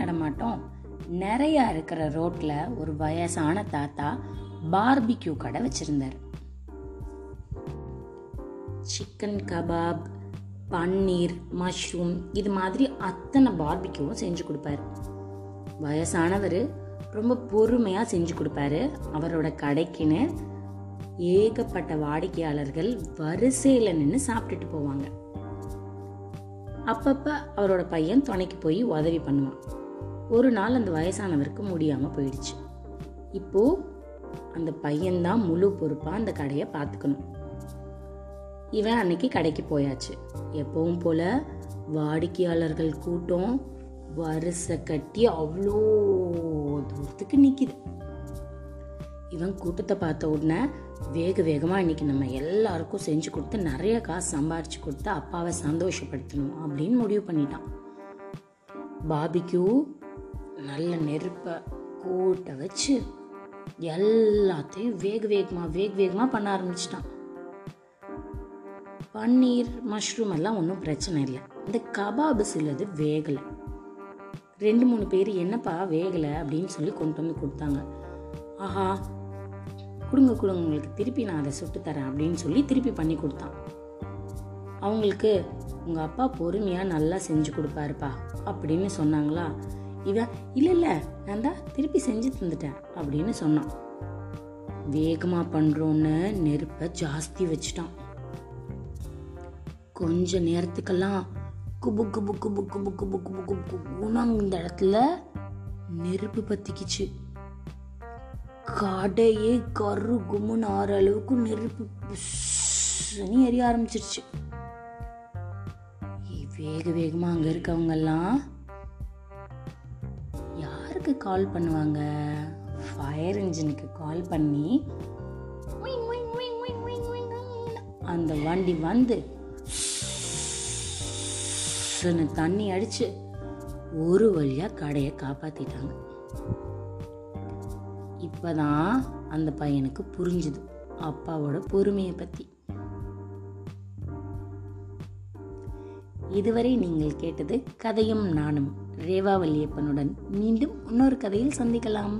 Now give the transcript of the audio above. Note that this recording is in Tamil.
நடமாட்டம். நிறையா இருக்கிற ரோட்டில் ஒரு வயசான தாத்தா பார்பிக்யூ கடை வச்சுருந்தார். சிக்கன் கபாப் பன்னீர் மஷ்ரூம் இது மாதிரி அத்தனை பார்பிக்யூவும் செஞ்சு கொடுப்பாரு. வயசானவர் ரொம்ப பொறுமையாக செஞ்சு கொடுப்பாரு. அவரோட கடைக்குன்னு ஏகப்பட்ட வாடிக்கையாளர்கள் வரிசையில் நின்று சாப்பிட்டுட்டு போவாங்க. அப்பப்போ அவரோட பையன் துணைக்கு போய் உதவி பண்ணுவான். ஒரு நாள் அந்த வயசானவருக்கு முடியாமல் போயிடுச்சு. இப்போது அந்த பையன்தான் முழு பொறுப்பாக அந்த கடையை பார்த்துக்கணும். இவன் அன்னைக்கு கடைக்கு போயாச்சு. எப்பவும் போல வாடிக்கையாளர்கள் கூட்டம் வரிசை கட்டி அவ்வளோ தூரத்துக்கு நிற்கிது இவன் கூட்டத்தை பார்த்த உடனே வேக வேகமாக இன்னைக்கு நம்ம எல்லாருக்கும் செஞ்சு கொடுத்து நிறைய காசு சம்பாரிச்சு கொடுத்து அப்பாவை சந்தோஷப்படுத்தணும் அப்படின்னு முடிவு பண்ணிட்டான். பாபிக்யூ நல்ல நெருப்பை கூட்ட வச்சு எல்லாத்தையும் வேக வேகமாக வேக வேகமாக பண்ண ஆரம்பிச்சிட்டான். பன்னீர் மஷ்ரூம் எல்லாம் ஒன்றும் பிரச்சனை இல்லை. இந்த கபாபு சிலது வேகலை. ரெண்டு மூணு பேர் என்னப்பா வேகலை அப்படின்னு சொல்லி கொண்டு வந்து கொடுத்தாங்க. ஆஹா கொடுங்க கொடுங்க உங்களுக்கு திருப்பி நான் அதை சுட்டு தரேன் அப்படின்னு சொல்லி திருப்பி பண்ணி கொடுத்தான். அவங்களுக்கு உங்கள் அப்பா பொறுமையாக நல்லா செஞ்சு கொடுப்பாருப்பா அப்படின்னு சொன்னாங்களா? இவன் இல்லை இல்லை நான் தான் திருப்பி செஞ்சு தந்துட்டேன் அப்படின்னு சொன்னான். வேகமாக பண்ணுறோன்னு நெருப்பை ஜாஸ்தி வச்சிட்டான். கொஞ்ச நேரத்துக்கெல்லாம் குபு புக்கு புக்கு புக்கு புக்கு புக்கு குபு குணம் இந்த இடத்துல நெருப்பு பற்றிக்கிச்சு கடையே கரு கும்முன்னு ஆற அளவுக்கு நெருப்பு எரிய ஆரம்பிச்சிருச்சு. வேக வேகமாக அங்கே இருக்கவங்கெல்லாம் எதுக்கு கால் பண்ணுவாங்க? ஃபயர் இன்ஜினுக்கு கால் பண்ணி அந்த வண்டி வந்து தண்ணி அடிச்சு ஒரு வழியாக கடையை காப்பாற்றிட்டாங்க இப்போதான் அந்த பையனுக்கு புரிஞ்சுது. அப்பாவோட பொறுமையை பற்றி இதுவரை நீங்கள் கேட்டது கதையும் நானும் ரேவா வல்லியப்பனுடன் மீண்டும் இன்னொரு கதையில் சந்திக்கலாம்.